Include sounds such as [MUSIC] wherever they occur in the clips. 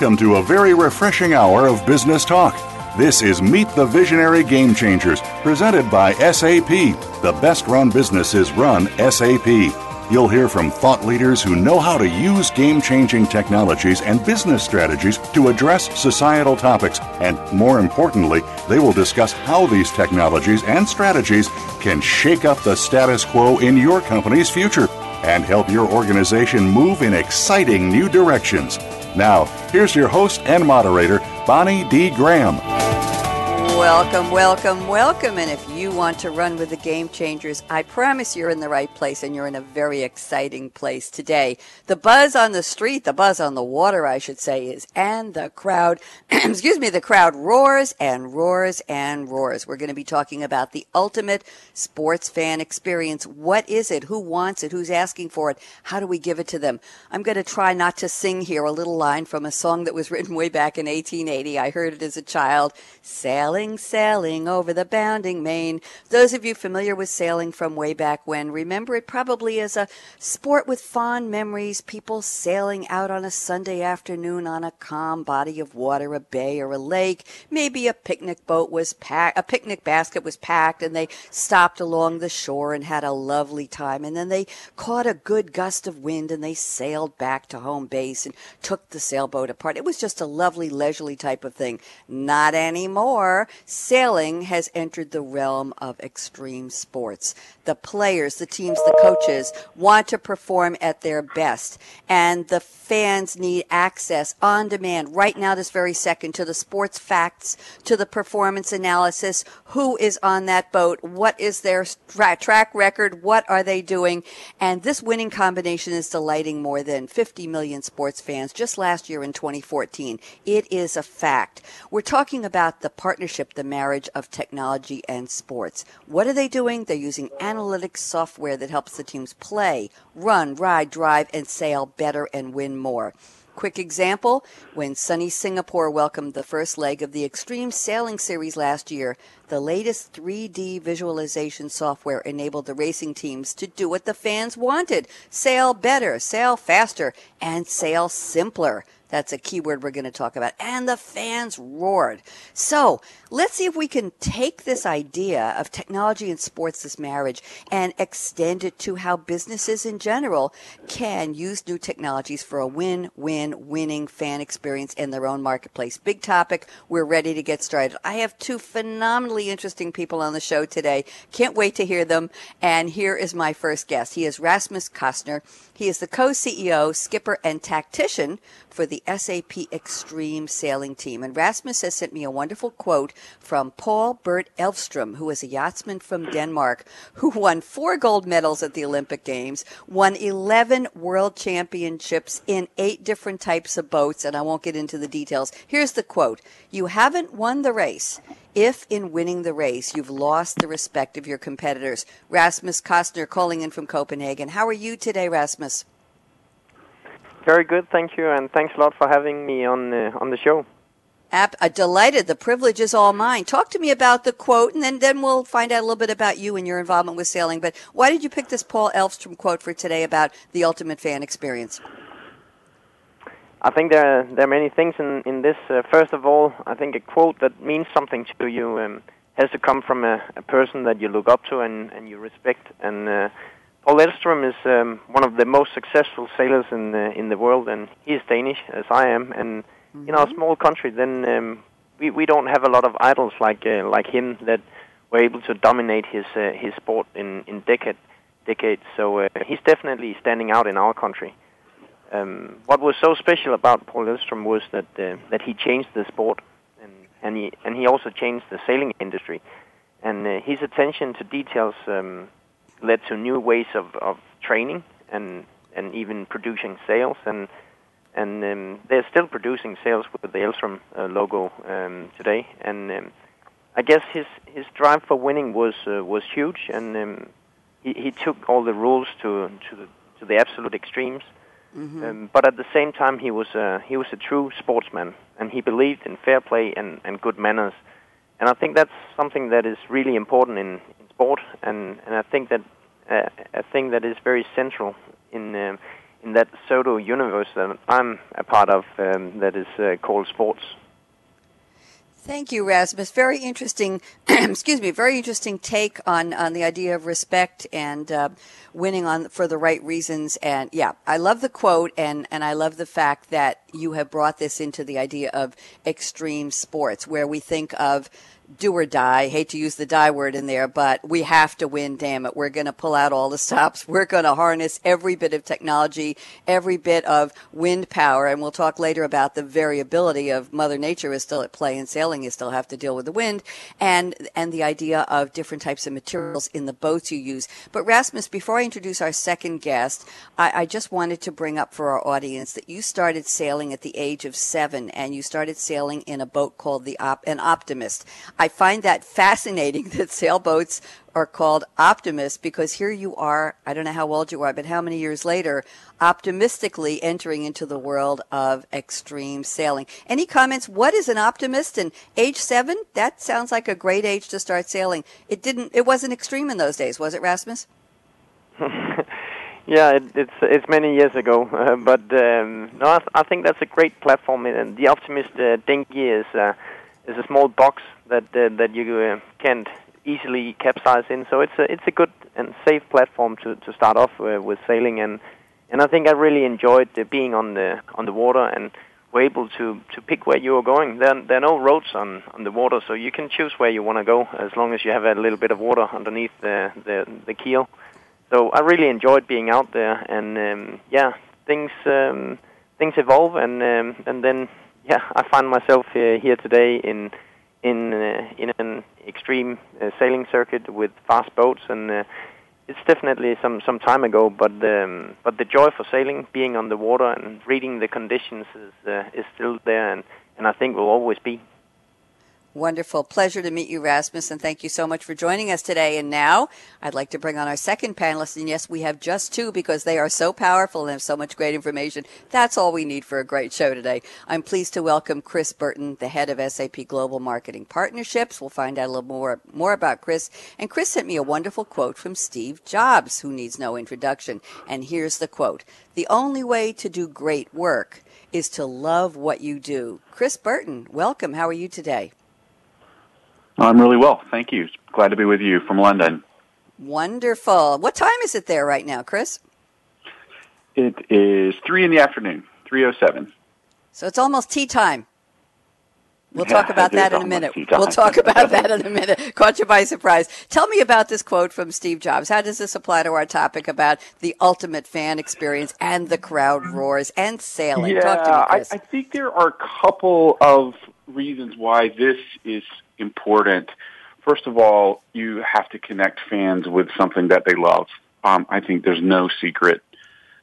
Welcome to a very refreshing hour of business talk. This is Meet the Visionary Game Changers, presented by SAP. The best run businesses run SAP. You'll hear from thought leaders who know how to use game changing technologies and business strategies to address societal topics, and more importantly, they will discuss how these technologies and strategies can shake up the status quo in your company's future and help your organization move in exciting new directions. Now, here's your host and moderator, Bonnie D. Graham. Welcome, welcome, welcome. And if you want to run with the game changers, I promise you're in the right place and you're in a very exciting place today. The buzz on the street, the buzz on the water, I should say, is, and the crowd, [CLEARS THROAT] excuse me, the crowd roars and roars and roars. We're going to be talking about the ultimate sports fan experience. What is it? Who wants it? Who's asking for it? How do we give it to them? I'm going to try not to sing here a little line from a song that was [LAUGHS] written way back in 1880. I heard it as a child. Sailing, sailing over the bounding main. Those of you familiar with sailing from way back when remember it probably as a sport with fond memories, people sailing out on a Sunday afternoon on a calm body of water, a bay or a lake. Maybe a picnic boat was packed, a picnic basket was packed and they stopped along the shore and had a lovely time. And then they caught a good gust of wind and they sailed back to home base and took the sailboat apart. It was just a lovely leisurely type of thing. Not anymore. Sailing has entered the realm of extreme sports. The players, the teams, the coaches want to perform at their best, and the fans need access on demand right now, this very second, to the sports facts, to the performance analysis. Who is on that boat? What is their tra- track record? What are they doing? And this winning combination is delighting more than 50 million sports fans just last year in 2014. It is a fact. We're talking about the partnership, the marriage of technology and sports. What are they doing? They're using analytics software that helps the teams play, run, ride, drive, and sail better and win more. Quick example when sunny Singapore welcomed the first leg of the Extreme Sailing Series last year, the latest 3D visualization software enabled the racing teams to do what the fans wanted sail better, sail faster, and sail simpler. That's a keyword we're going to talk about. And the fans roared. So let's see if we can take this idea of technology and sports, this marriage, and extend it to how businesses in general can use new technologies for a win win winning fan experience in their own marketplace. Big topic. We're ready to get started. I have two phenomenally interesting people on the show today. Can't wait to hear them. And here is my first guest. He is Rasmus Kostner. He is the co CEO, skipper, and tactician for the SAP Extreme Sailing Team. And Rasmus has sent me a wonderful quote from Paul Bert Elvstrom, who is a yachtsman from Denmark, who won four gold medals at the Olympic Games, won 11 world championships in eight different types of boats, and I won't get into the details. Here's the quote You haven't won the race if in winning the race you've lost the respect of your competitors. Rasmus Kostner calling in from Copenhagen. How are you today, Rasmus? Very good, thank you, and thanks a lot for having me on uh, on the show. App, uh, delighted. The privilege is all mine. Talk to me about the quote, and then, then we'll find out a little bit about you and your involvement with sailing. But why did you pick this Paul Elvstrom quote for today about the ultimate fan experience? I think there are, there are many things in in this. Uh, first of all, I think a quote that means something to you um, has to come from a, a, person that you look up to and, and you respect. And uh, Paul Elvstrom is um, one of the most successful sailors in the, in the world, and he is Danish, as I am. And mm-hmm. in our small country, then um, we we don't have a lot of idols like uh, like him that were able to dominate his uh, his sport in in decade decades. So uh, he's definitely standing out in our country. Um, what was so special about Paul Elvstrom was that uh, that he changed the sport, and and he and he also changed the sailing industry, and uh, his attention to details. Um, led to new ways of, of training and and even producing sails and and um, they're still producing sails with the Elvstrom uh, logo um, today. And um, I guess his his drive for winning was uh, was huge, and um, he he took all the rules to to the, to the absolute extremes. Mm-hmm. Um, but at the same time, he was a, he was a true sportsman, and he believed in fair play and, and good manners. And I think that's something that is really important in sport, and, and I think that uh, a thing that is very central in uh, in that pseudo universe that I'm a part of um, that is uh, called sports. Thank you, Rasmus. Very interesting. [CLEARS THROAT] excuse me. Very interesting take on on the idea of respect and uh, winning on for the right reasons. And yeah, I love the quote, and and I love the fact that you have brought this into the idea of extreme sports, where we think of do or die. Hate to use the die word in there, but we have to win, damn it. We're going to pull out all the stops. We're going to harness every bit of technology, every bit of wind power. And we'll talk later about the variability of Mother Nature is still at play in sailing. You still have to deal with the wind and, and the idea of different types of materials in the boats you use. But Rasmus, before I introduce our second guest, I, I just wanted to bring up for our audience that you started sailing at the age of seven and you started sailing in a boat called the Op- an Optimist. I find that fascinating [LAUGHS] that sailboats are called optimists because here you are, I don't know how old you are, but how many years later, optimistically entering into the world of extreme sailing. Any comments? What is an optimist? And age seven? That sounds like a great age to start sailing. It didn't, it wasn't extreme in those days, was it, Rasmus? [LAUGHS] yeah, it, it's it's many years ago, uh, [LAUGHS] but um, no, I, th- I think that's a great platform. And the Optimist uh, dinghy is uh, is a small box that uh, that you uh, can't easily capsize in. So it's a it's a good and safe platform to to start off uh, with sailing, and and I think I really enjoyed being on the on the water and were able to to pick where you are going. There there are no roads on on the water, so you can choose where you want to go as long as you have a little bit of water underneath the the, the keel. So I really enjoyed being out there, and um, yeah, things um, things evolve, and um, and then yeah, I find myself uh, here today in in uh, in an extreme uh, sailing circuit with fast boats, and it's definitely some some time ago. But um, but the joy for sailing, being on the water and reading the conditions, is is still there, and and I think will always be. Wonderful. Pleasure to meet you, Rasmus, and thank you so much for joining us today. And now I'd like to bring on our second panelist. And yes, we have just two because they are so powerful and have so much great information. That's all we need for a great show today. I'm pleased to welcome Chris Burton, the head of SAP Global Marketing Partnerships. We'll find out a little more, more about Chris. And Chris sent me a wonderful quote from Steve Jobs, who needs no introduction. And here's the quote. The only way to do great work is to love what you do. Chris Burton, welcome. How are you today? I'm really well. Thank you. Glad to be with you from London. Wonderful. What time is it there right now, Chris? It is 3 in the afternoon, 3.07. So it's almost tea time. We'll yeah, talk about that in a minute. We'll talk about that in a minute. [LAUGHS] Caught you by surprise. Tell me about this quote from Steve Jobs. How does this apply to our topic about the ultimate fan experience and the crowd roars and sailing? Yeah, me, I, I think there are a couple of reasons why this is important. First of all, you have to connect fans with something that they love. Um, I think there's no secret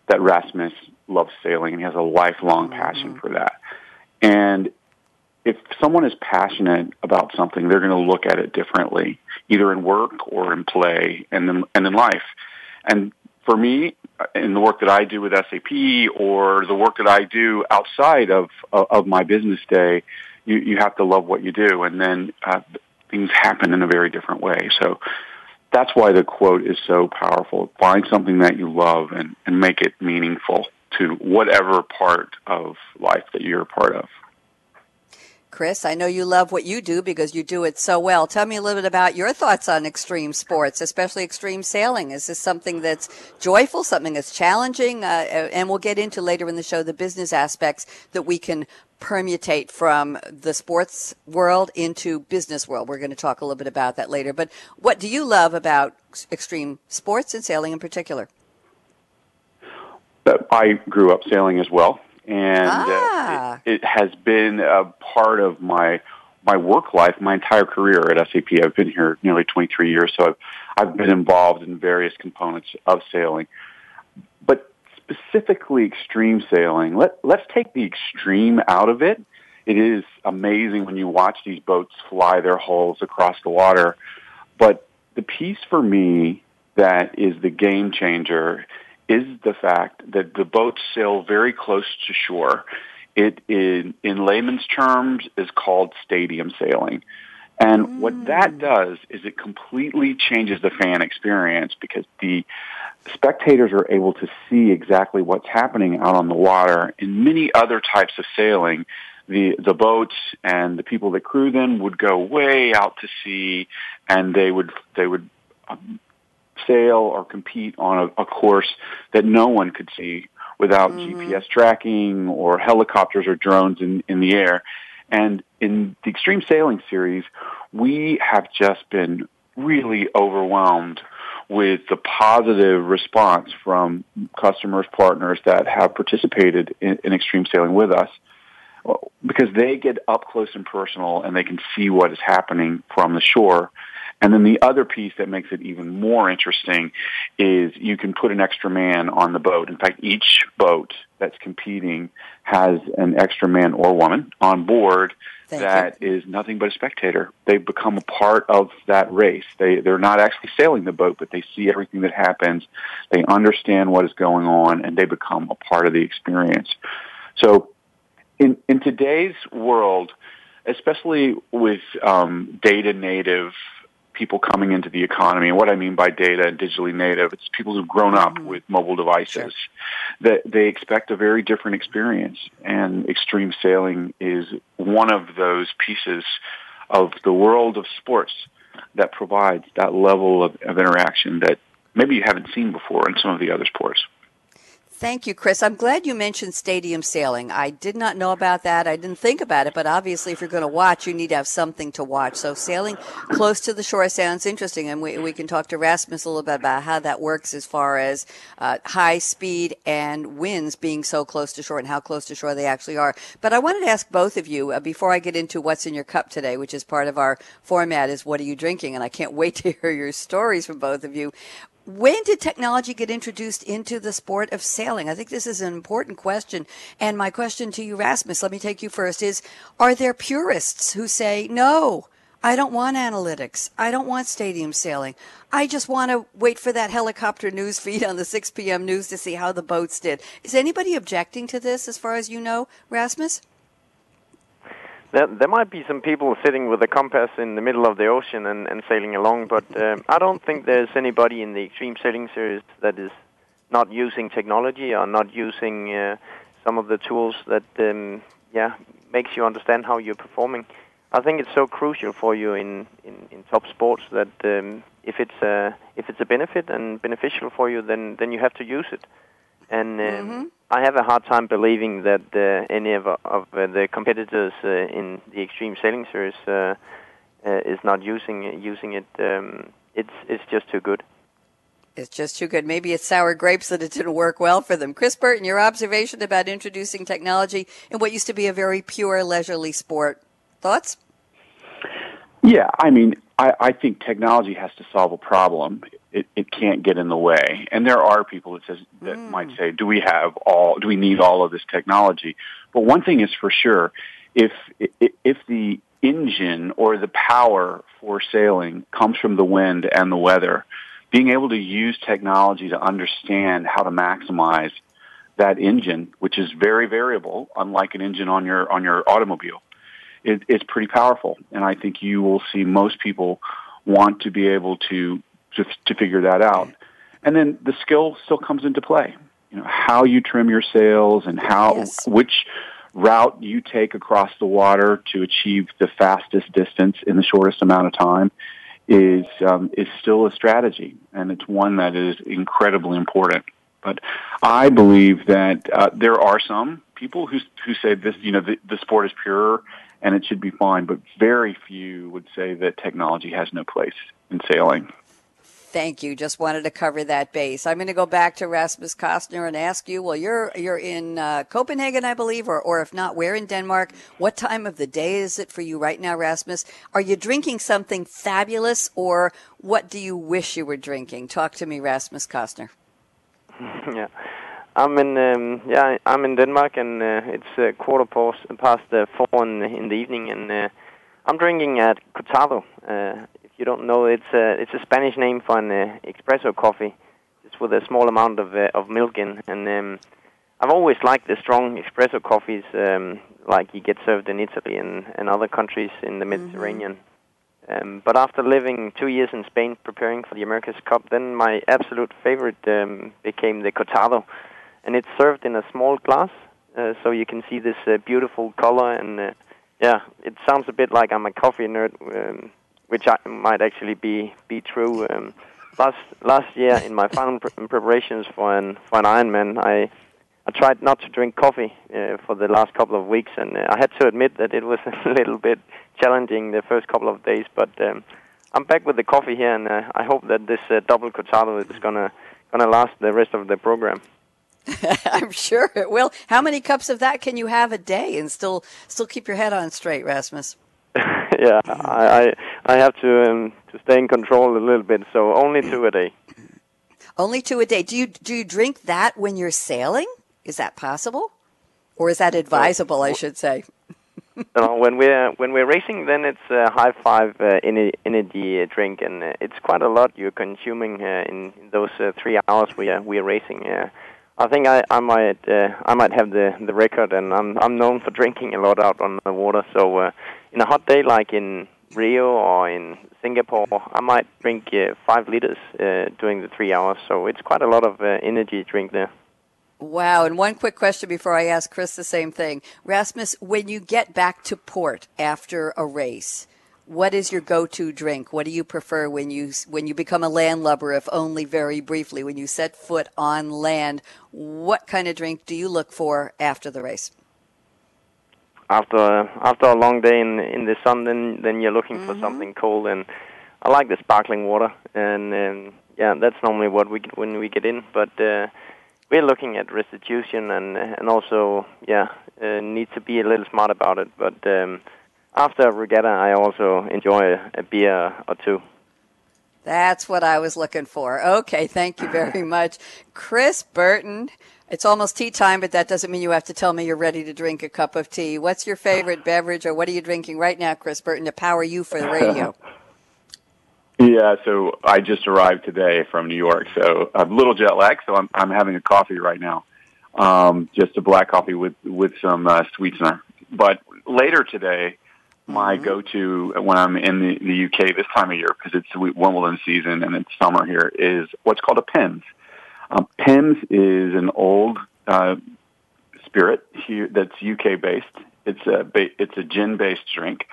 that Rasmus loves sailing and he has a lifelong mm-hmm. passion for that. And if someone is passionate about something, they're going to look at it differently, either in work or in play and in, and in life. And for me, in the work that I do with SAP or the work that I do outside of of my business day, you, you have to love what you do, and then uh, things happen in a very different way. So that's why the quote is so powerful. Find something that you love and, and make it meaningful to whatever part of life that you're a part of. Chris, I know you love what you do because you do it so well. Tell me a little bit about your thoughts on extreme sports, especially extreme sailing. Is this something that's joyful, something that's challenging? Uh, and we'll get into later in the show the business aspects that we can permutate from the sports world into business world. We're going to talk a little bit about that later. But what do you love about extreme sports and sailing in particular? I grew up sailing as well, and ah. uh, it, it, has been a part of my my work life, my entire career at SAP. I've been here nearly 23 years, so I've I've been involved in various components of sailing. But specifically extreme sailing, let, let's take the extreme out of it. It is amazing when you watch these boats fly their hulls across the water. But the piece for me that is the game changer is the fact that the boats sail very close to shore. It in, in layman's terms is called stadium sailing. And mm. what that does is it completely changes the fan experience because the spectators are able to see exactly what's happening out on the water. In many other types of sailing, the the boats and the people that crew them would go way out to sea, and they would they would um, sail or compete on a, a course that no one could see without mm-hmm. GPS tracking or helicopters or drones in, in the air. And in the Extreme Sailing Series, we have just been really overwhelmed with the positive response from customers, partners that have participated in, in extreme sailing with us because they get up close and personal and they can see what is happening from the shore and then the other piece that makes it even more interesting is you can put an extra man on the boat. In fact, each boat that's competing has an extra man or woman on board Thank that you. is nothing but a spectator. They become a part of that race. They they're not actually sailing the boat, but they see everything that happens. They understand what is going on, and they become a part of the experience. So, in in today's world, especially with um, data native people coming into the economy. And what I mean by data and digitally native, it's people who've grown up mm-hmm. with mobile devices sure. that they expect a very different experience. And extreme sailing is one of those pieces of the world of sports that provides that level of, of interaction that maybe you haven't seen before in some of the other sports. Thank you, Chris. I'm glad you mentioned stadium sailing. I did not know about that. I didn't think about it, but obviously, if you're going to watch, you need to have something to watch. So, sailing close to the shore sounds interesting, and we, we can talk to Rasmus a little bit about how that works as far as uh, high speed and winds being so close to shore and how close to shore they actually are. But I wanted to ask both of you uh, before I get into what's in your cup today, which is part of our format, is what are you drinking? And I can't [LAUGHS] wait to hear your stories from both of you when did technology get introduced into the sport of sailing? I think this is an important question. And my question to you, Rasmus, let me take you first, is are there purists who say, no, I don't want analytics. I don't want stadium sailing. I just want to wait for that helicopter news feed on the 6 p.m. news to see how the boats did. Is anybody objecting to this as far as you know, Rasmus? There, there might be some people sitting with a compass in the middle of the ocean and, and sailing along, but um, I don't think there's anybody in the extreme sailing series that is not using technology or not using uh, some of the tools that um, yeah makes you understand how you're performing. I think it's so crucial for you in, in, in top sports that um, if it's a if it's a benefit and beneficial for you, then then you have to use it. And um, mm-hmm. I have a hard time believing that uh, any of, of uh, the competitors uh, in the extreme sailing series uh, uh, is not using using it. Um, it's it's just too good. It's just too good. Maybe it's sour grapes that it didn't work well for them. Chris Burton, your observation about introducing technology in what used to be a very pure leisurely sport. Thoughts? Yeah, I mean, I, I think technology has to solve a problem. It, it can't get in the way. And there are people that says that mm. might say, "Do we have all? Do we need all of this technology?" But one thing is for sure: if if the engine or the power for sailing comes from the wind and the weather, being able to use technology to understand how to maximize that engine, which is very variable, unlike an engine on your on your automobile, it, it's pretty powerful. And I think you will see most people want to be able to, to, to figure that out. And then the skill still comes into play. You know, how you trim your sails and how, yes. which route you take across the water to achieve the fastest distance in the shortest amount of time is um, is still a strategy, and it's one that is incredibly important. But I believe that uh, there are some people who who say this, you know, the, the sport is pure and it should be fine. But very few would say that technology has no place in sailing. Thank you. Just wanted to cover that base. I'm going to go back to Rasmus Kostner and ask you. Well, you're you're in uh, Copenhagen, I believe, or or if not, where in Denmark? What time of the day is it for you right now, Rasmus? Are you drinking something fabulous, or what do you wish you were drinking? Talk to me, Rasmus Kostner. [LAUGHS] yeah. I'm in um, yeah I'm in Denmark and uh, it's uh, quarter past past uh, four in, in the evening and uh, I'm drinking at Cortado. Uh, if you don't know, it's a it's a Spanish name for an uh, espresso coffee, just with a small amount of uh, of milk in. And um, I've always liked the strong espresso coffees, um, like you get served in Italy and, and other countries in the mm-hmm. Mediterranean. Mm-hmm. Um, but after living two years in Spain preparing for the America's Cup, then my absolute favorite um, became the Cortado, and it's served in a small glass, uh, so you can see this uh, beautiful color and uh, yeah, it sounds a bit like I'm a coffee nerd, um, which I, might actually be be true. Um, last last year, in my final pre- preparations for an for an Ironman, I I tried not to drink coffee uh, for the last couple of weeks, and uh, I had to admit that it was [LAUGHS] a little bit challenging the first couple of days. But um, I'm back with the coffee here, and uh, I hope that this uh, double cortado is gonna gonna last the rest of the program. [LAUGHS] I'm sure it will. How many cups of that can you have a day and still still keep your head on straight, Rasmus? [LAUGHS] yeah, I, I I have to um, to stay in control a little bit, so only two a day. Only two a day. Do you do you drink that when you're sailing? Is that possible, or is that advisable? I should say. [LAUGHS] no, when we're when we're racing, then it's a high five uh, energy drink, and uh, it's quite a lot you're consuming uh, in, in those uh, three hours we are we are racing. Uh, I think I, I might uh, I might have the the record, and I'm I'm known for drinking a lot out on the water. So uh, in a hot day like in Rio or in Singapore, I might drink uh, five liters uh, during the three hours. So it's quite a lot of uh, energy drink there. Wow. And one quick question before I ask Chris the same thing. Rasmus, when you get back to port after a race, what is your go-to drink? What do you prefer when you when you become a landlubber, if only very briefly? When you set foot on land, what kind of drink do you look for after the race? After after a long day in in the sun, then then you're looking mm-hmm. for something cold, and I like the sparkling water, and, and yeah, that's normally what we get when we get in. But uh, we're looking at restitution, and and also yeah, uh, need to be a little smart about it, but. Um, after regatta, I also enjoy a beer or two. That's what I was looking for. Okay, thank you very [LAUGHS] much. Chris Burton, it's almost tea time, but that doesn't mean you have to tell me you're ready to drink a cup of tea. What's your favorite [LAUGHS] beverage, or what are you drinking right now, Chris Burton, to power you for the radio? [LAUGHS] yeah, so I just arrived today from New York, so I'm a little jet lag, so I'm, I'm having a coffee right now. Um, just a black coffee with, with some uh, sweetener. But later today, my mm-hmm. go-to when I'm in the, the UK this time of year because it's Wimbledon season and it's summer here is what's called a Pimm's. Um, Pimm's is an old uh, spirit here that's UK based. It's a ba- it's a gin based drink,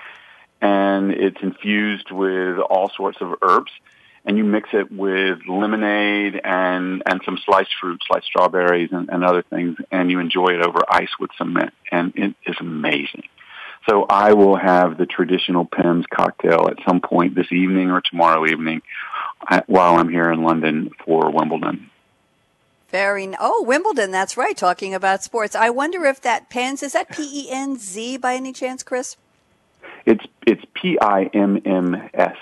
and it's infused with all sorts of herbs. And you mix it with lemonade and and some sliced fruits like strawberries and, and other things, and you enjoy it over ice with some mint, and it is amazing. So I will have the traditional Pimm's cocktail at some point this evening or tomorrow evening uh, while I'm here in London for Wimbledon. Very oh Wimbledon, that's right. Talking about sports, I wonder if that Pens is that P E N Z by any chance, Chris? It's it's P I M M S.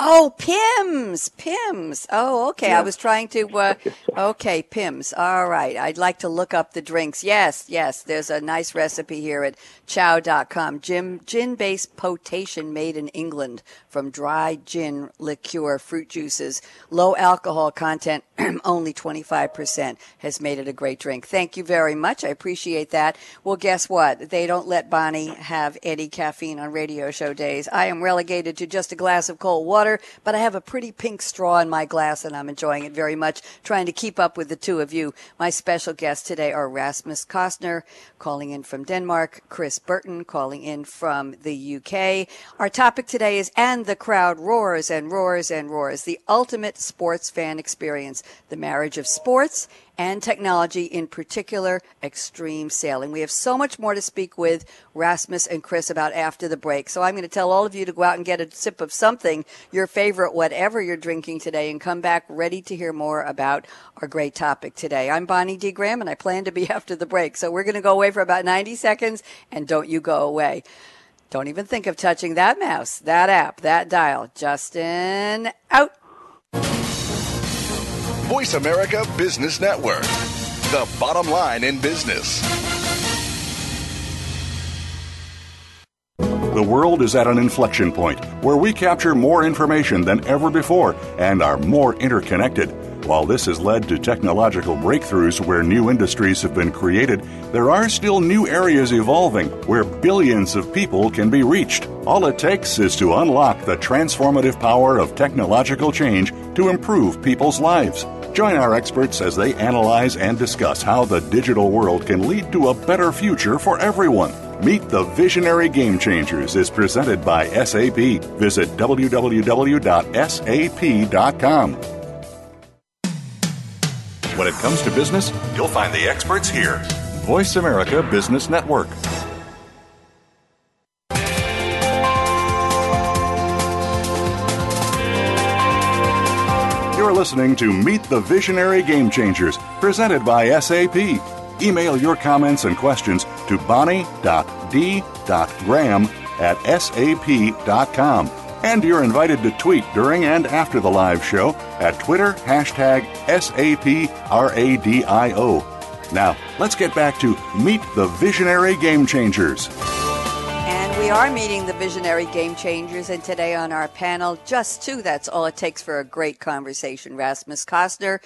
Oh, Pimm's, Pimm's. Oh, okay. Yeah. I was trying to. Uh, okay, Pimm's. All right. I'd like to look up the drinks. Yes, yes. There's a nice recipe here at chow.com. Gin, gin-based potation made in England from dry gin liqueur, fruit juices, low alcohol content, [CLEARS THROAT] only 25% has made it a great drink. Thank you very much. I appreciate that. Well, guess what? They don't let Bonnie have any caffeine on radio show days. I am relegated to just a glass of cold water water, but I have a pretty pink straw in my glass and I'm enjoying it very much, trying to keep up with the two of you. My special guests today are Rasmus Kostner, calling in from Denmark, Chris Burton, calling in from the UK. Our topic today is And the Crowd Roars and Roars and Roars, the ultimate sports fan experience, the marriage of sports and technology, in particular, extreme sailing. We have so much more to speak with Rasmus and Chris about after the break. So I'm going to tell all of you to go out and get a sip of something. Your favorite whatever you're drinking today and come back ready to hear more about our great topic today. I'm Bonnie D. Graham and I plan to be [LAUGHS] after the break. So we're going to go away for about 90 seconds and don't you go away. Don't even think of touching that mouse, that app, that dial. Justin, out. Voice America Business Network, the bottom line in business. The world is at an inflection point where we capture more information than ever before and are more interconnected. While this has led to technological breakthroughs where new industries have been created, there are still new areas evolving where billions of people can be reached. All it takes is to unlock the transformative power of technological change to improve people's lives. Join our experts as they analyze and discuss how the digital world can lead to a better future for everyone. Meet the Visionary Game Changers is presented by SAP. Visit www.sap.com. When it comes to business, you'll find the experts here. Voice America Business Network. Listening to Meet the Visionary Game Changers, presented by SAP. Email your comments and questions to bonnie.d.graham at sap.com. And you're invited to tweet during and after the live show at Twitter hashtag SAPRADIO. Now, let's get back to Meet the Visionary Game Changers. We are meeting the visionary game changers, and today on our panel, just two, that's all it takes for a great conversation. Rasmus Kostner,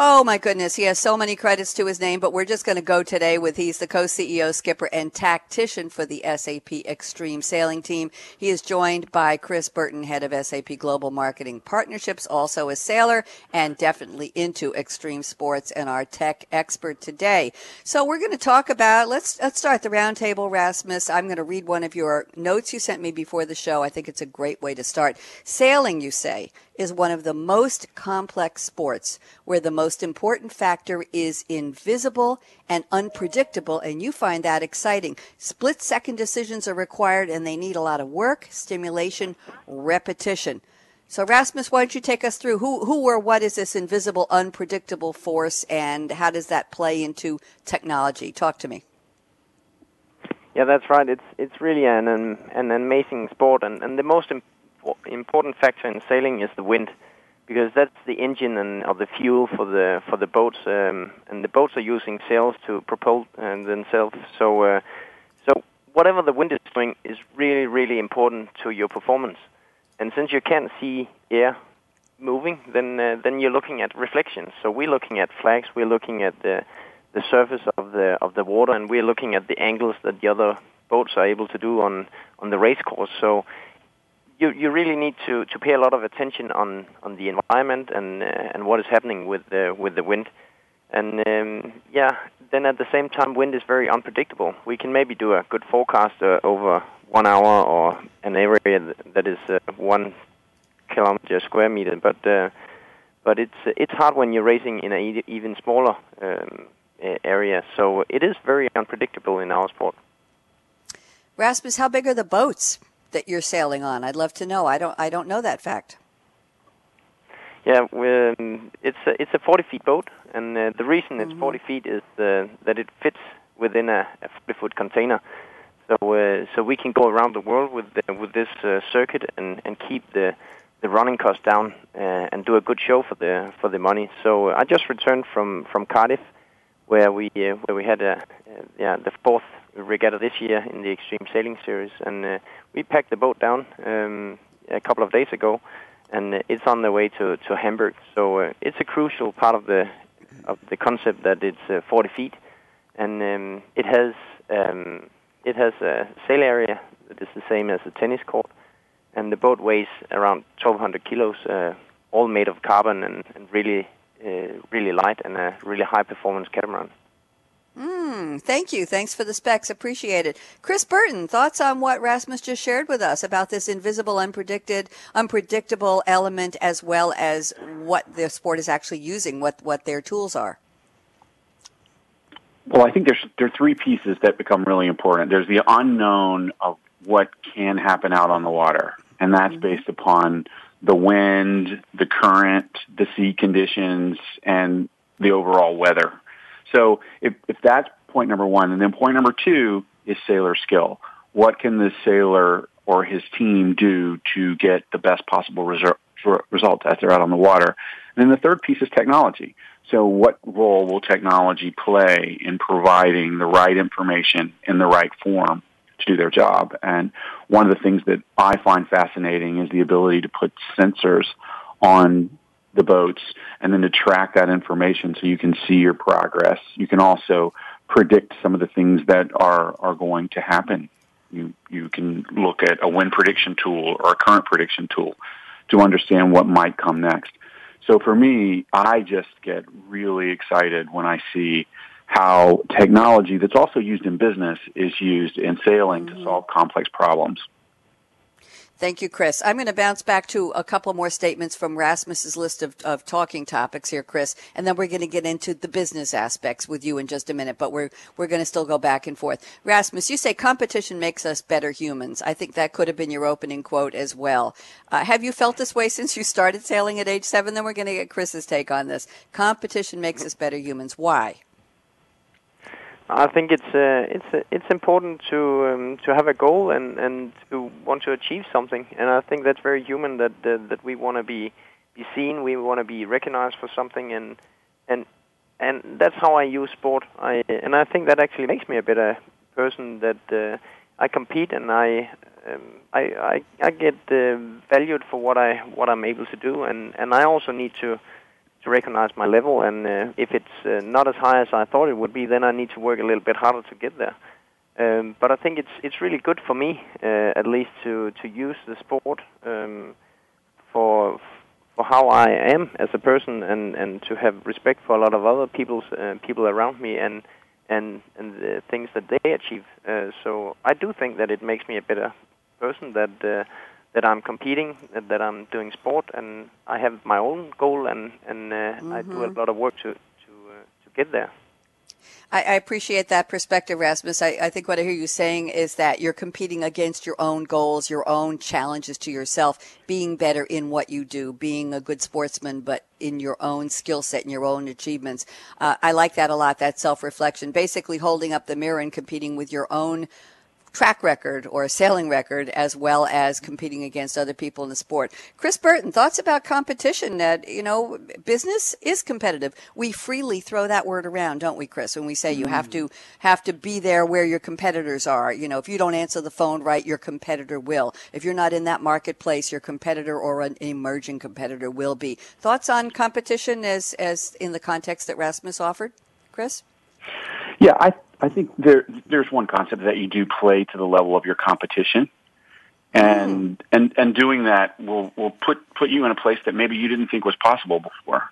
Oh my goodness, he has so many credits to his name, but we're just going to go today with he's the co-CEO, skipper, and tactician for the SAP Extreme Sailing Team. He is joined by Chris Burton, head of SAP Global Marketing Partnerships, also a sailor and definitely into extreme sports and our tech expert today. So we're going to talk about let's let's start the roundtable, Rasmus. I'm going to read one of your notes you sent me before the show. I think it's a great way to start. Sailing, you say, is one of the most complex sports where the most important factor is invisible and unpredictable, and you find that exciting. Split second decisions are required and they need a lot of work, stimulation, repetition. So, Rasmus, why don't you take us through who, who or what is this invisible, unpredictable force, and how does that play into technology? Talk to me. Yeah, that's right. It's it's really an an, an amazing sport, and, and the most important important factor in sailing is the wind, because that's the engine and of the fuel for the for the boats, um, and the boats are using sails to propel uh, themselves. So, uh, so whatever the wind is doing is really really important to your performance. And since you can't see air moving, then uh, then you're looking at reflections. So we're looking at flags, we're looking at the the surface of the of the water, and we're looking at the angles that the other boats are able to do on on the race course. So you you really need to to pay a lot of attention on on the environment and uh, and what is happening with the with the wind. And um, yeah then at the same time wind is very unpredictable. We can maybe do a good forecast uh, over one hour or an area that is uh, one kilometer square meter. But uh, but it's it's hard when you're racing in an even smaller um, area. So it is very unpredictable in our sport. Rasmus how big are the boats that you're sailing on? I'd love to know. I don't I don't know that fact. Yeah, um, it's a, it's a 40 feet boat, and uh, the reason it's mm-hmm. 40 feet is uh, that it fits within a, a 40 foot container. So uh, so we can go around the world with the, with this uh, circuit and, and keep the the running costs down uh, and do a good show for the for the money. So I just returned from from Cardiff, where we uh, where we had a uh, yeah the fourth regatta this year in the Extreme Sailing Series, and uh, we packed the boat down um, a couple of days ago, and uh, it's on the way to to Hamburg. So uh, it's a crucial part of the of the concept that it's uh, 40 feet, and um, it has um, it has a sail area that is the same as a tennis court, and the boat weighs around 1,200 kilos, uh, all made of carbon and, and really uh, really light and a really high performance catamaran. Mm, thank you. Thanks for the specs. Appreciate it. Chris Burton, thoughts on what Rasmus just shared with us about this invisible, unpredicted, unpredictable element, as well as what the sport is actually using, what what their tools are. Well, I think there's there are three pieces that become really important. There's the unknown of what can happen out on the water, and that's mm-hmm. based upon the wind, the current, the sea conditions, and the overall weather. So if, if that's point number one, and then point number two is sailor skill. What can the sailor or his team do to get the best possible result, result as they're out on the water? And then the third piece is technology. So what role will technology play in providing the right information in the right form to do their job? And one of the things that I find fascinating is the ability to put sensors on the boats and then to track that information so you can see your progress. You can also predict some of the things that are, are going to happen. You, you can look at a wind prediction tool or a current prediction tool to understand what might come next. So for me, I just get really excited when I see how technology that's also used in business is used in sailing mm-hmm. to solve complex problems. Thank you, Chris. I'm going to bounce back to a couple more statements from Rasmus's list of, of talking topics here, Chris, and then we're going to get into the business aspects with you in just a minute, but we're, we're going to still go back and forth. Rasmus, you say competition makes us better humans. I think that could have been your opening quote as well. Uh, have you felt this way since you started sailing at age seven? Then we're going to get Chris's take on this. Competition makes us better humans. Why? I think it's uh, it's uh, it's important to um, to have a goal and and to want to achieve something, and I think that's very human that that we want to be be seen, we want to be recognized for something, and and and that's how I use sport. I and I think that actually makes me a better person. That uh, I compete and I um, I I, I get uh, valued for what I what I'm able to do, and and I also need to to recognize my level. And uh, if it's uh, not as high as I thought it would be, then I need to work a little bit harder to get there. Um, but I think it's it's really good for me, uh, at least, to to use the sport um, for for how I am as a person, and and to have respect for a lot of other people's uh, people around me, and and and the things that they achieve. Uh, so I do think that it makes me a better person. That uh, that I'm competing, that I'm doing sport, and I have my own goal, and and uh, mm-hmm. I do a mm-hmm. lot of work to to uh, to get there. I, I, appreciate that perspective, Rasmus. I, I, think what I hear you saying is that you're competing against your own goals, your own challenges to yourself, being better in what you do, being a good sportsman, but in your own skill set and your own achievements. Uh, I like that a lot, that self reflection. Basically, holding up the mirror and competing with your own track record or a sailing record as well as competing against other people in the sport. Chris Burton, thoughts about competition that, you know, business is competitive. We freely throw that word around, don't we, Chris, when we say you have to have to be there where your competitors are. You know, if you don't answer the phone right, your competitor will. If you're not in that marketplace, your competitor or an emerging competitor will be. Thoughts on competition as as in the context that Rasmus offered? Chris? Yeah, I I think there there's one concept that you do play to the level of your competition, and mm. and and doing that will will put put you in a place that maybe you didn't think was possible before.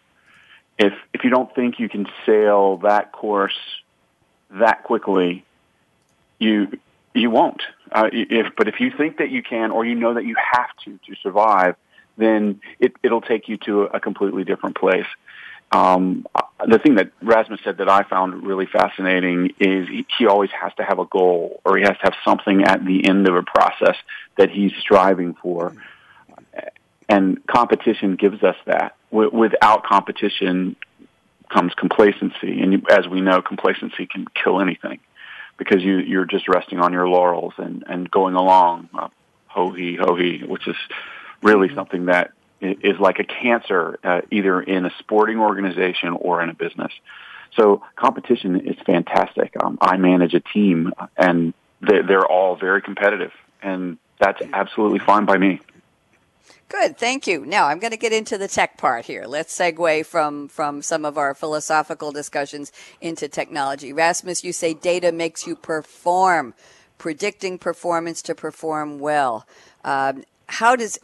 If if you don't think you can sail that course that quickly, you you won't. Uh, if but if you think that you can, or you know that you have to to survive, then it it'll take you to a completely different place. Um, the thing that Rasmus said that I found really fascinating is he, he always has to have a goal or he has to have something at the end of a process that he's striving for. And competition gives us that. W- without competition comes complacency. And as we know, complacency can kill anything because you, you're just resting on your laurels and, and going along, uh, ho he, ho he, which is really mm-hmm. something that is like a cancer, uh, either in a sporting organization or in a business. So competition is fantastic. Um, I manage a team, and they're, they're all very competitive, and that's absolutely fine by me. Good, thank you. Now I'm going to get into the tech part here. Let's segue from from some of our philosophical discussions into technology. Rasmus, you say data makes you perform, predicting performance to perform well. Um, how does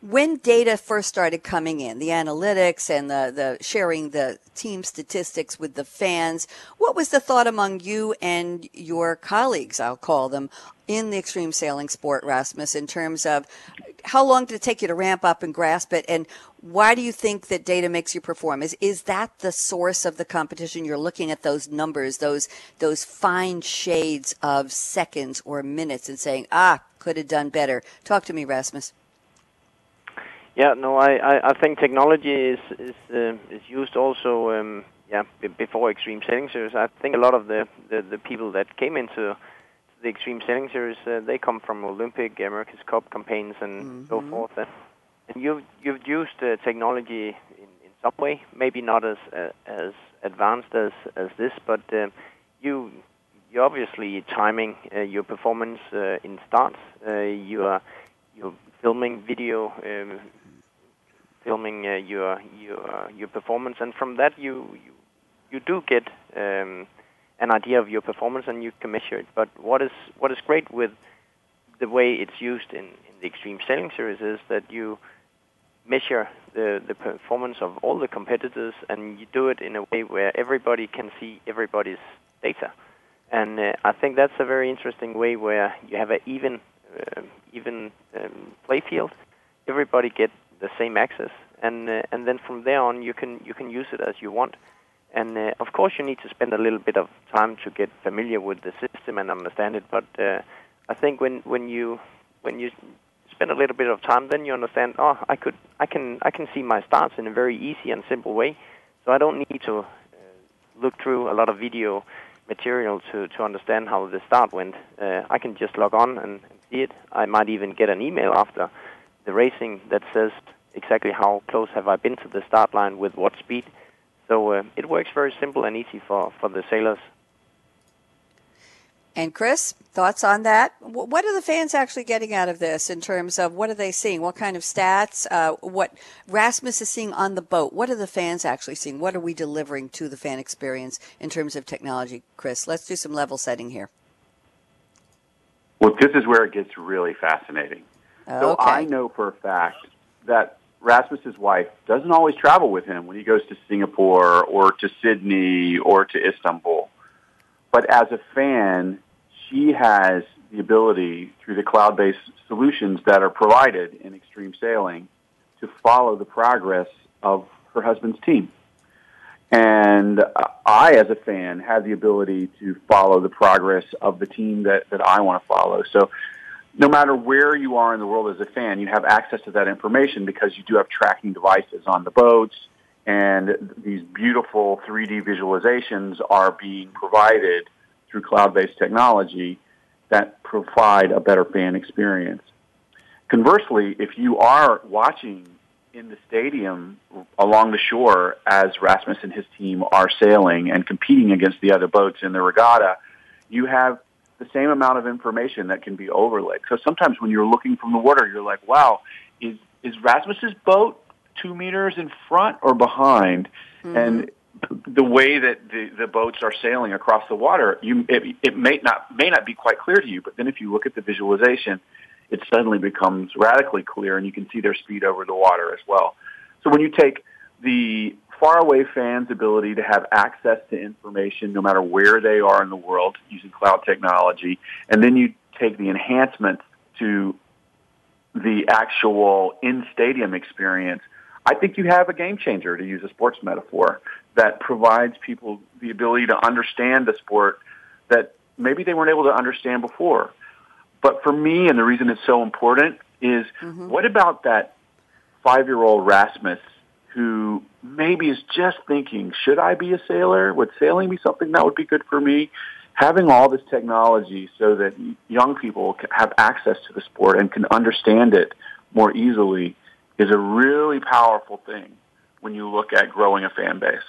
when data first started coming in, the analytics and the, the sharing the team statistics with the fans, what was the thought among you and your colleagues, I'll call them, in the extreme sailing sport, Rasmus, in terms of how long did it take you to ramp up and grasp it? And why do you think that data makes you perform? Is, is that the source of the competition? You're looking at those numbers, those, those fine shades of seconds or minutes and saying, ah, could have done better. Talk to me, Rasmus. Yeah, no, I, I, I think technology is is uh, is used also. Um, yeah, b- before Extreme Sailing Series, I think a lot of the, the, the people that came into the Extreme Sailing Series, uh, they come from Olympic, America's Cup campaigns, and mm-hmm. so forth. And, and you've you've used uh, technology in, in some way, maybe not as uh, as advanced as as this, but uh, you you obviously timing uh, your performance uh, in starts. Uh, you are you're filming video. Um, filming uh, your your your performance, and from that you you, you do get um, an idea of your performance, and you can measure it. But what is what is great with the way it's used in, in the Extreme Sailing Series is that you measure the the performance of all the competitors, and you do it in a way where everybody can see everybody's data. And uh, I think that's a very interesting way where you have an even uh, even um, play field. Everybody get the same access, and uh, and then from there on you can you can use it as you want. And uh, of course you need to spend a little bit of time to get familiar with the system and understand it. But uh, I think when when you when you spend a little bit of time, then you understand. Oh, I could I can I can see my starts in a very easy and simple way. So I don't need to uh, look through a lot of video material to, to understand how the start went. Uh, I can just log on and, and see it. I might even get an email after the racing that says exactly how close have I been to the start line with what speed. So uh, it works very simple and easy for, for the sailors. And Chris, thoughts on that? What are the fans actually getting out of this in terms of what are they seeing? What kind of stats? Uh, what Rasmus is seeing on the boat? What are the fans actually seeing? What are we delivering to the fan experience in terms of technology? Chris, let's do some level setting here. Well, this is where it gets really fascinating. Okay. So I know for a fact that Rasmus's wife doesn't always travel with him when he goes to Singapore or to Sydney or to Istanbul. But as a fan, she has the ability through the cloud-based solutions that are provided in extreme sailing to follow the progress of her husband's team. And I, as a fan, have the ability to follow the progress of the team that, that I want to follow. So no matter where you are in the world as a fan, you have access to that information because you do have tracking devices on the boats, and these beautiful 3D visualizations are being provided through cloud-based technology that provide a better fan experience. Conversely, if you are watching in the stadium along the shore as Rasmus and his team are sailing and competing against the other boats in the regatta, you have the same amount of information that can be overlaid. So sometimes when you're looking from the water, you're like, wow, is, is Rasmus's boat two meters in front or behind? Mm-hmm. And the way that the, the boats are sailing across the water, you, it, it may not, may not be quite clear to you, but then if you look at the visualization, it suddenly becomes radically clear and you can see their speed over the water as well. So when you take the faraway fans' ability to have access to information no matter where they are in the world using cloud technology, and then you take the enhancements to the actual in-stadium experience, I think you have a game changer, to use a sports metaphor, that provides people the ability to understand the sport that maybe they weren't able to understand before. But for me, and the reason it's so important is mm-hmm. what about that five-year-old Rasmus who maybe is just thinking, should I be a sailor? Would sailing be something that would be good for me? Having all this technology so that young people have access to the sport and can understand it more easily is a really powerful thing when you look at growing a fan base.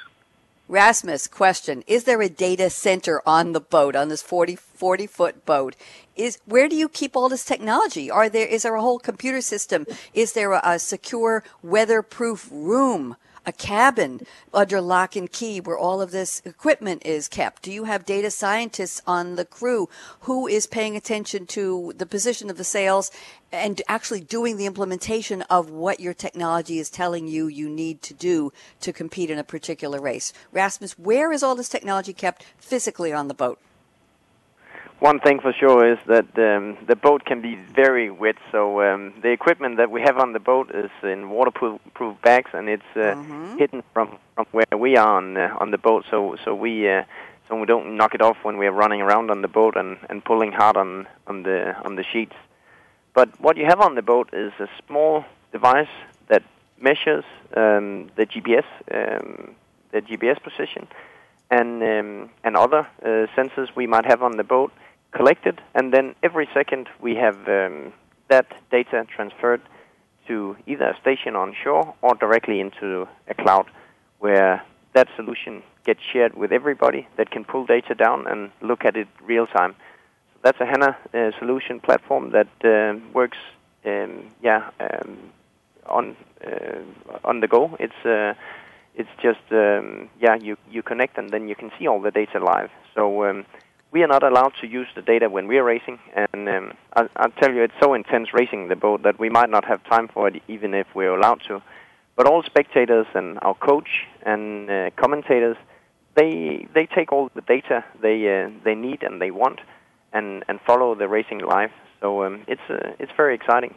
Rasmus, question. Is there a data center on the boat, on this 40, 40 foot boat? Is, where do you keep all this technology? Are there, is there a whole computer system? Is there a, a secure weatherproof room? A cabin under lock and key where all of this equipment is kept? Do you have data scientists on the crew who is paying attention to the position of the sails and actually doing the implementation of what your technology is telling you you need to do to compete in a particular race? Rasmus, where is all this technology kept physically on the boat? One thing for sure is that um, the boat can be very wet, so um, the equipment that we have on the boat is in waterproof bags, and it's uh, mm-hmm. hidden from, from where we are on uh, on the boat, so so we uh, so we don't knock it off when we're running around on the boat and, and pulling hard on on the on the sheets. But what you have on the boat is a small device that measures um, the GPS um, the GPS position and um, and other uh, sensors we might have on the boat collected, and then every second we have um, that data transferred to either a station on shore or directly into a cloud, where that solution gets shared with everybody that can pull data down and look at it real time. So that's a HANA uh, solution platform that uh, works, um, yeah, um, on uh, on the go. It's uh, it's just um, yeah, you you connect and then you can see all the data live. So um, we are not allowed to use the data when we are racing, and um, I'll, I'll tell you, it's so intense racing the boat that we might not have time for it, even if we're allowed to. But all spectators and our coach and uh, commentators, they they take all the data they uh, they need and they want, and and follow the racing live. So um, it's uh, it's very exciting.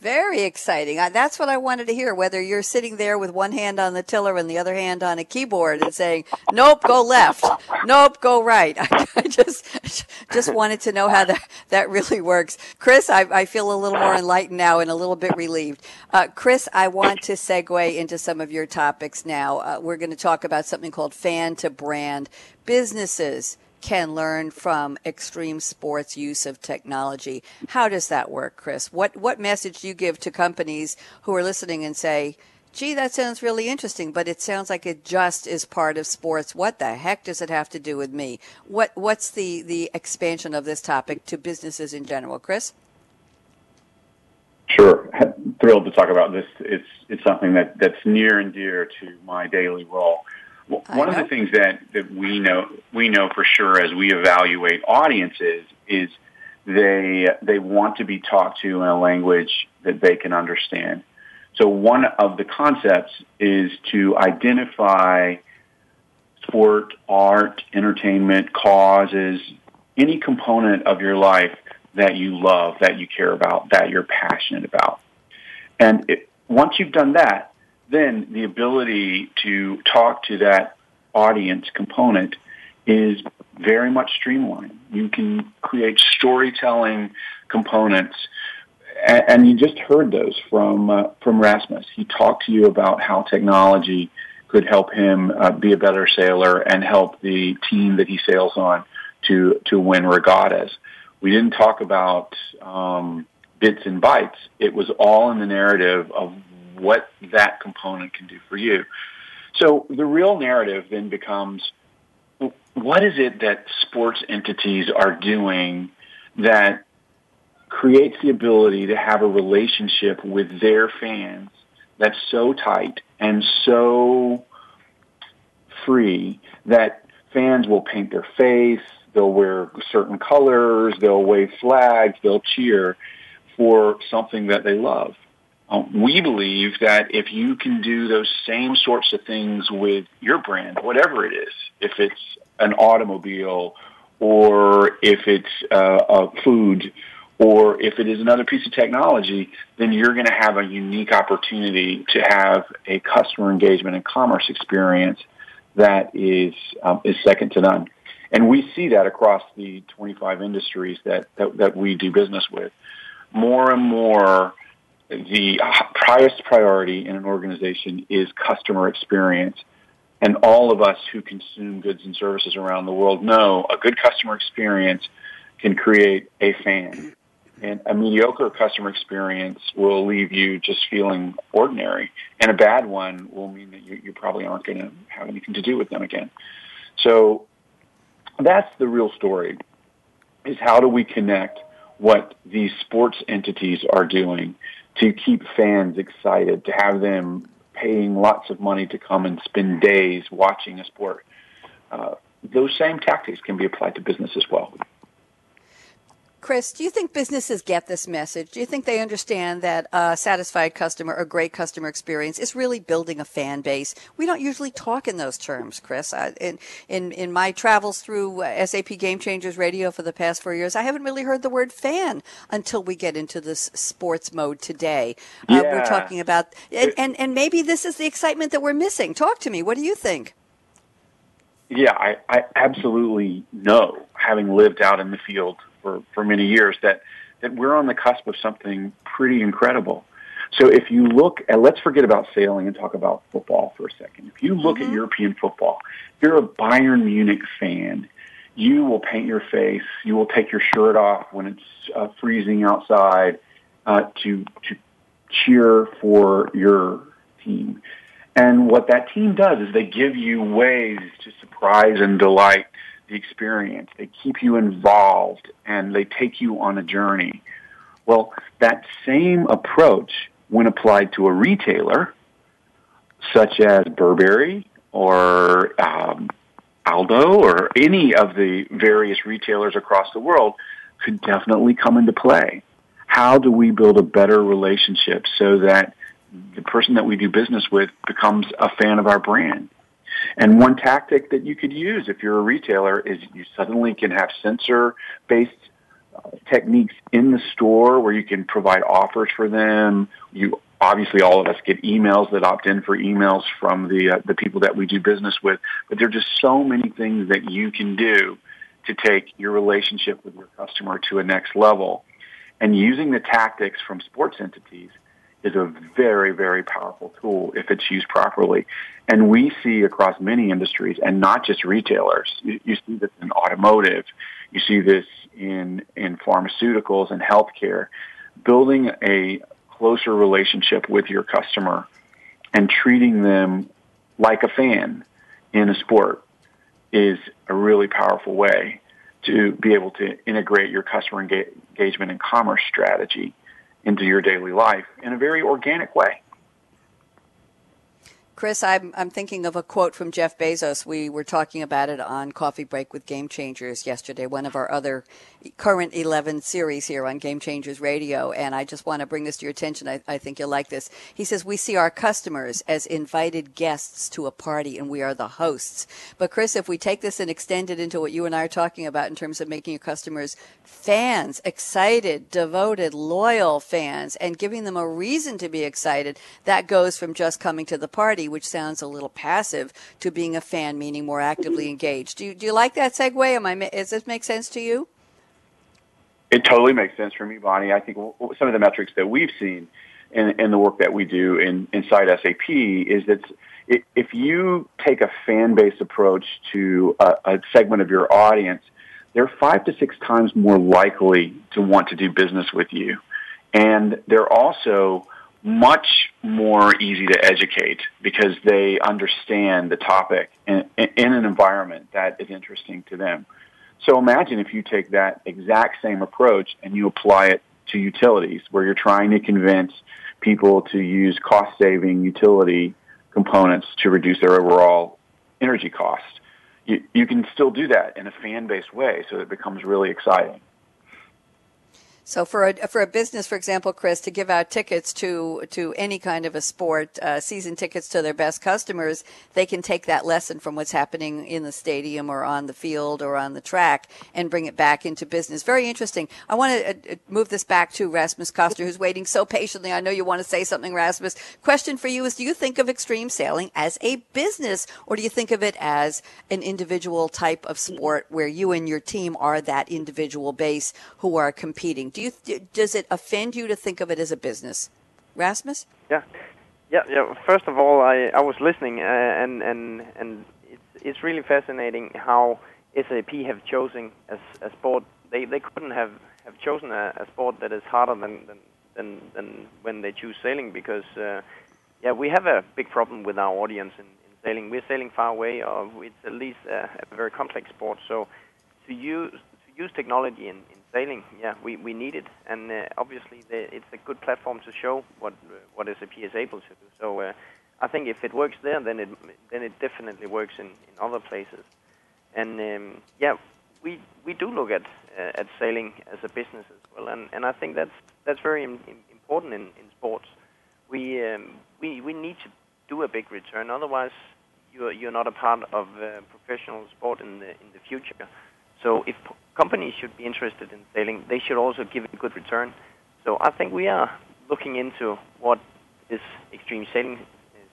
Very exciting. That's what I wanted to hear. Whether you're sitting there with one hand on the tiller and the other hand on a keyboard and saying, "Nope, go left. Nope, go right." [LAUGHS] I, just just wanted to know how that that really works. Chris, I, I feel a little more enlightened now and a little bit relieved. Uh, Chris, I want to segue into some of your topics now. Uh, we're going to talk about something called fan to brand businesses can learn from extreme sports use of technology. How does that work, Chris? What what message do you give to companies who are listening and say, "Gee, that sounds really interesting, but it sounds like it just is part of sports. What the heck does it have to do with me?" What what's the the expansion of this topic to businesses in general, Chris? Sure, thrilled to talk about this. It's it's something that that's near and dear to my daily role. One of the things that, that we know we know for sure as we evaluate audiences is they they want to be talked to in a language that they can understand. So one of the concepts is to identify sport, art, entertainment, causes, any component of your life that you love, that you care about, that you're passionate about. And it, once you've done that, then the ability to talk to that audience component is very much streamlined. You can create storytelling components, and, you just heard those from uh, from Rasmus. He talked to you about how technology could help him uh, be a better sailor and help the team that he sails on to to win regattas. We didn't talk about um, bits and bytes. It was all in the narrative of what that component can do for you. So the real narrative then becomes what is it that sports entities are doing that creates the ability to have a relationship with their fans that's so tight and so free that fans will paint their face, they'll wear certain colors, they'll wave flags, they'll cheer for something that they love. Um, we believe that if you can do those same sorts of things with your brand, whatever it is, if it's an automobile or if it's uh, a food or if it is another piece of technology, then you're going to have a unique opportunity to have a customer engagement and commerce experience that is um, is second to none. And we see that across the 25 industries that, that, that we do business with. More and more the highest priority in an organization is customer experience. And all of us who consume goods and services around the world know a good customer experience can create a fan. And a mediocre customer experience will leave you just feeling ordinary. And a bad one will mean that you, you probably aren't going to have anything to do with them again. So that's the real story, is how do we connect what these sports entities are doing to keep fans excited, to have them paying lots of money to come and spend days watching a sport. Uh, those same tactics can be applied to business as well. Chris, do you think businesses get this message? Do you think they understand that a satisfied customer, a great customer experience, is really building a fan base? We don't usually talk in those terms, Chris. I, in, in in my travels through uh, SAP Game Changers Radio for the past four years, I haven't really heard the word fan until we get into this sports mode today. Yeah. Uh, we're talking about, and, and and maybe this is the excitement that we're missing. Talk to me. What do you think? Yeah, I, I absolutely know, having lived out in the field for, for many years that, that we're on the cusp of something pretty incredible. So if you look at, let's forget about sailing and talk about football for a second. If you look mm-hmm. at European football, if you're a Bayern Munich fan, you will paint your face. You will take your shirt off when it's uh, freezing outside uh, to to cheer for your team. And what that team does is they give you ways to surprise and delight the experience. They keep you involved and they take you on a journey. Well, that same approach, when applied to a retailer, such as Burberry or um, Aldo or any of the various retailers across the world, could definitely come into play. How do we build a better relationship so that the person that we do business with becomes a fan of our brand? And one tactic that you could use if you're a retailer is you suddenly can have sensor based techniques in the store where you can provide offers for them. You obviously all of us get emails that opt in for emails from the uh, the people that we do business with, but there are just so many things that you can do to take your relationship with your customer to a next level. And using the tactics from sports entities is a very, very powerful tool if it's used properly. And we see across many industries, and not just retailers. You, you see this in automotive. You see this in, in pharmaceuticals and healthcare, building a closer relationship with your customer and treating them like a fan in a sport is a really powerful way to be able to integrate your customer engagement and commerce strategy into your daily life in a very organic way. Chris, I'm, I'm thinking of a quote from Jeff Bezos. We were talking about it on Coffee Break with Game Changers yesterday, one of our other current 11 series here on Game Changers Radio. And I just want to bring this to your attention. I, I think you'll like this. He says, We see our customers as invited guests to a party, and we are the hosts. But, Chris, if we take this and extend it into what you and I are talking about in terms of making your customers fans, excited, devoted, loyal fans, and giving them a reason to be excited, that goes from just coming to the party which sounds a little passive, to being a fan, meaning more actively engaged. Do you, do you like that segue? Am I, does this make sense to you? It totally makes sense for me, Bonnie. I think some of the metrics that we've seen in, in the work that we do in, inside SAP is that if you take a fan-based approach to a, a segment of your audience, they're five to six times more likely to want to do business with you. And they're also much more easy to educate because they understand the topic in, in, an environment that is interesting to them. So imagine if you take that exact same approach and you apply it to utilities where you're trying to convince people to use cost saving utility components to reduce their overall energy costs. You, you can still do that in a fan based way so it becomes really exciting. So for a for a business, for example, Chris, to give out tickets to to any kind of a sport, uh, season tickets to their best customers, they can take that lesson from what's happening in the stadium or on the field or on the track and bring it back into business. Very interesting. I want to uh, uh, move this back to Rasmus Kostner, who's waiting so patiently. I know you want to say something, Rasmus. Question for you is: Do you think of extreme sailing as a business, or do you think of it as an individual type of sport where you and your team are that individual base who are competing? Do you does it offend you to think of it as a business, Rasmus? Yeah, yeah, yeah. First of all, I I was listening, uh, and and and it's it's really fascinating how SAP have chosen as a sport. They they couldn't have have chosen a, a sport that is harder than than than, than when they choose sailing because. Uh, yeah, we have a big problem with our audience in, in sailing. We're sailing far away, or it's at least a, a very complex sport. So to use to use technology in, in sailing, yeah, we, we need it, and uh, obviously the, it's a good platform to show what what SAP is able to do. So uh, I think if it works there, then it then it definitely works in, in other places. And um, yeah, we we do look at uh, at sailing as a business as well, and, and I think that's that's very Im- important in, in sports. We um, we we need to do a big return, otherwise you're you're not a part of uh, professional sport in the in the future. So if companies should be interested in sailing, they should also give a good return. So I think we are looking into what this Extreme Sailing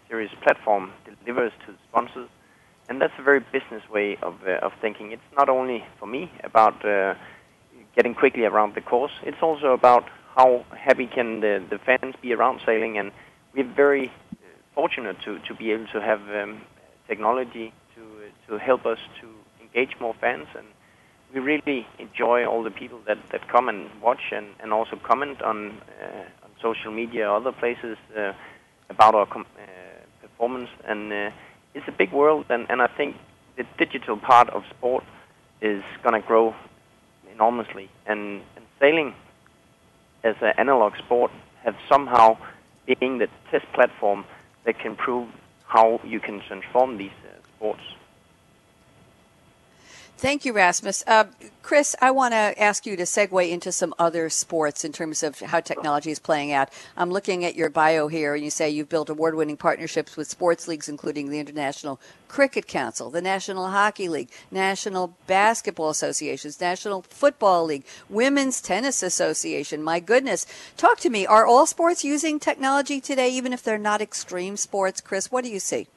Series platform delivers to the sponsors, and that's a very business way of uh, of thinking. It's not only for me about uh, getting quickly around the course; it's also about how happy can the, the fans be around sailing, and we're very fortunate to, to be able to have um, technology to to help us to engage more fans, and we really enjoy all the people that, that come and watch and, and also comment on uh, on social media or other places uh, about our com- uh, performance, and it's a big world, and, and I think the digital part of sport is going to grow enormously, and, and sailing as an analog sport have somehow being the test platform that can prove how you can transform these uh, sports. Thank you, Rasmus. Uh, Chris, I want to ask you to segue into some other sports in terms of how technology is playing out. I'm looking at your bio here, and you say you've built award winning partnerships with sports leagues, including the International Cricket Council, the National Hockey League, National Basketball Associations, National Football League, Women's Tennis Association. My goodness. Talk to me. Are all sports using technology today, even if they're not extreme sports? Chris, what do you see?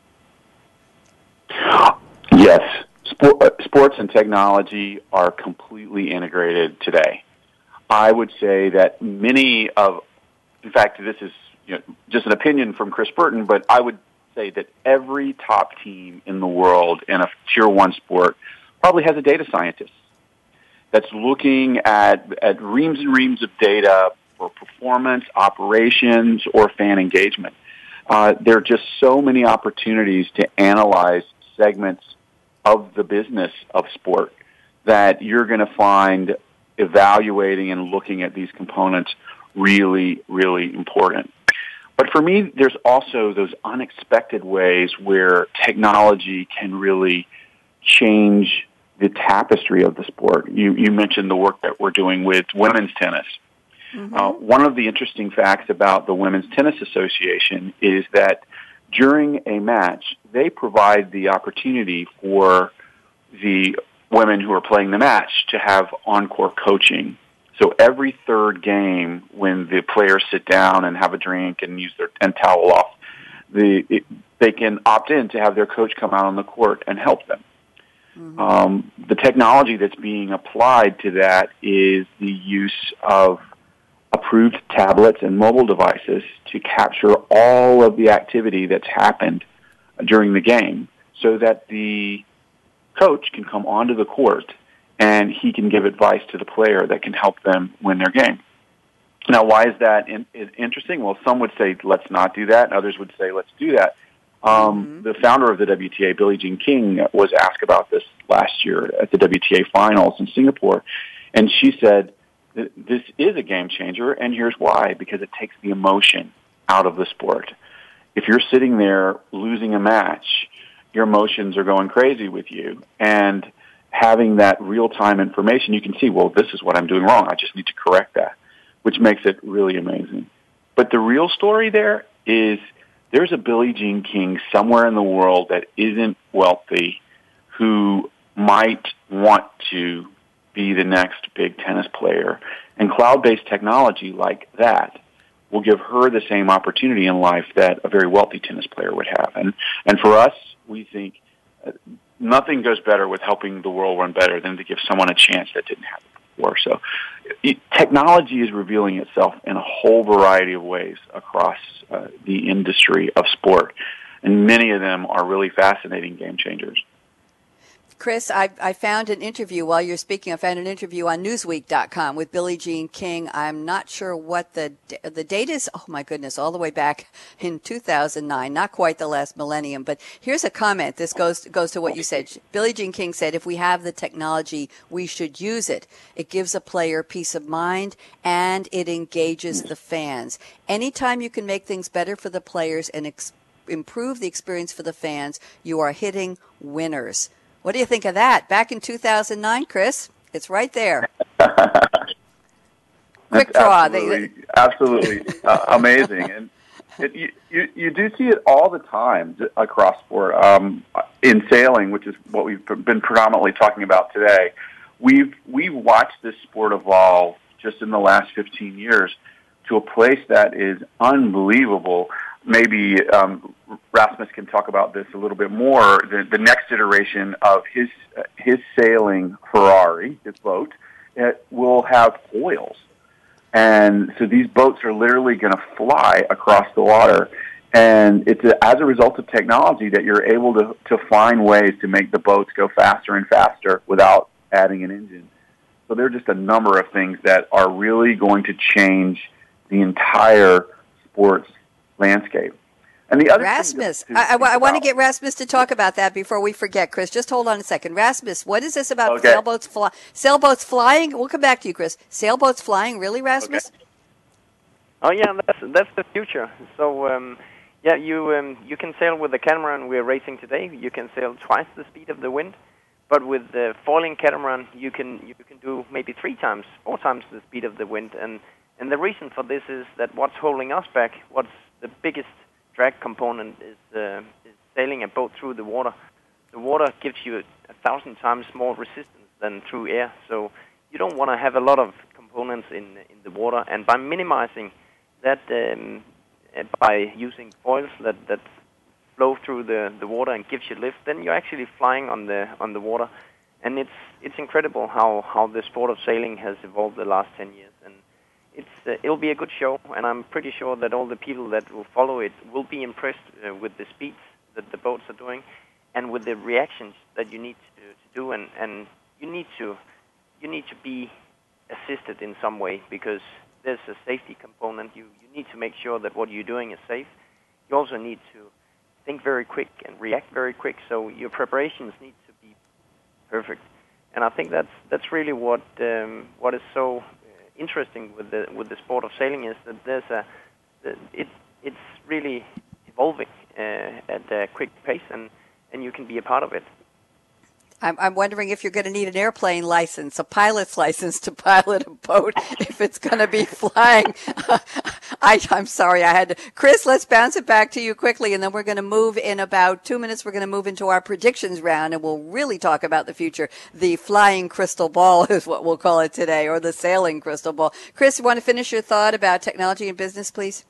Yes sport, sports and technology are completely integrated today. I would say that many of, in fact, this is you know, just an opinion from Chris Burton, but I would say that every top team in the world in a tier one sport probably has a data scientist that's looking at, at reams and reams of data for performance, operations, or fan engagement. Uh, there are just so many opportunities to analyze segments of the business of sport that you're going to find evaluating and looking at these components really, really important. But for me, there's also those unexpected ways where technology can really change the tapestry of the sport. You, you mentioned the work that we're doing with women's tennis. Mm-hmm. Uh, one of the interesting facts about the Women's Tennis Association is that during a match, they provide the opportunity for the women who are playing the match to have on-court coaching. So every third game, when the players sit down and have a drink and use their and towel off, the it, they can opt in to have their coach come out on the court and help them. Mm-hmm. Um, the technology that's being applied to that is the use of approved tablets and mobile devices to capture all of the activity that's happened during the game so that the coach can come onto the court and he can give advice to the player that can help them win their game. Now, why is that in, is interesting? Well, some would say let's not do that, and others would say let's do that. Um, mm-hmm. The founder of the WTA, Billie Jean King, was asked about this last year at the WTA finals in Singapore, and she said, this is a game changer, and here's why: because it takes the emotion out of the sport. If you're sitting there losing a match, your emotions are going crazy with you, and having that real time information, you can see, well, this is what I'm doing wrong. I just need to correct that, which makes it really amazing. But the real story there is there's a Billie Jean King somewhere in the world that isn't wealthy who might want to be the next big tennis player. And cloud-based technology like that will give her the same opportunity in life that a very wealthy tennis player would have. And, and for us, we think uh, nothing goes better with helping the world run better than to give someone a chance that didn't have it before. So it, technology is revealing itself in a whole variety of ways across uh, the industry of sport. And many of them are really fascinating game changers. Chris, I, I found an interview while you're speaking. I found an interview on Newsweek.com with Billie Jean King. I'm not sure what the the date is. Oh my goodness, all the way back in 2009, not quite the last millennium. But here's a comment. This goes goes to what you said. Billie Jean King said, "If we have the technology, we should use it. It gives a player peace of mind and it engages the fans. Anytime you can make things better for the players and ex- improve the experience for the fans, you are hitting winners." What do you think of that? Back in 2009, Chris, it's right there. [LAUGHS] Quick draw. Absolutely, absolutely uh, amazing. And it, you, you, you do see it all the time across sport. Um, in sailing, which is what we've been predominantly talking about today, we've we've watched this sport evolve just in the last 15 years to a place that is unbelievable maybe um, Rasmus can talk about this a little bit more. The, the next iteration of his uh, his sailing Ferrari, his boat, it will have foils. And so these boats are literally going to fly across the water. And it's a, as a result of technology that you're able to, to find ways to make the boats go faster and faster without adding an engine. So there are just a number of things that are really going to change the entire sports landscape. And the other Rasmus, I, I, I want to get Rasmus to talk about that before we forget, Chris. Just hold on a second. Rasmus, what is this about okay. sailboats fly, sailboats flying? We'll come back to you, Chris. Sailboats flying, really, Rasmus? Okay. Oh yeah, that's that's the future. So um, yeah, you um, you can sail with the catamaran we're racing today. You can sail twice the speed of the wind, but with the foiling catamaran, you can you can do maybe three times, four times the speed of the wind. And and the reason for this is that what's holding us back, what's the biggest drag component is, uh, is sailing a boat through the water. The water gives you a, a thousand times more resistance than through air, so you don't want to have a lot of components in in the water. And by minimizing that, um, by using foils that that flow through the the water and gives you lift, then you're actually flying on the on the water. And it's it's incredible how how the sport of sailing has evolved the last ten years it's uh, it'll be a good show, and I'm pretty sure that all the people that will follow it will be impressed uh, with the speeds that the boats are doing, and with the reactions that you need to, to do, and, and you need to you need to be assisted in some way because there's a safety component. You you need to make sure that what you're doing is safe. You also need to think very quick and react very quick. So your preparations need to be perfect, and I think that's that's really what um, what is so interesting with the with the sport of sailing is that there's a it it's really evolving uh, at a quick pace, and and you can be a part of it. I'm, I'm wondering if you're going to need an airplane license, a pilot's license to pilot a boat if it's going to be flying. [LAUGHS] I, I'm sorry, I had to. Chris, let's bounce it back to you quickly, and then we're going to move in about two minutes. We're going to move into our predictions round, and we'll really talk about the future. The flying crystal ball [LAUGHS] is what we'll call it today, or the sailing crystal ball. Chris, you want to finish your thought about technology and business, please?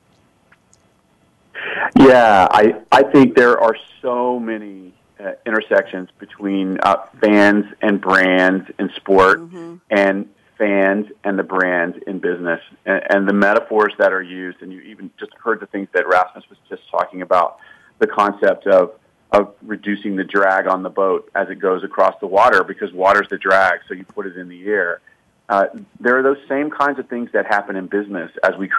Yeah, I, I think there are so many uh, intersections between uh, fans and brands in sport mm-hmm. and fans and the brands in business and, and, the metaphors that are used and you even just heard the things that Rasmus was just talking about the concept of of reducing the drag on the boat as it goes across the water because water's the drag so you put it in the air uh, there are those same kinds of things that happen in business as we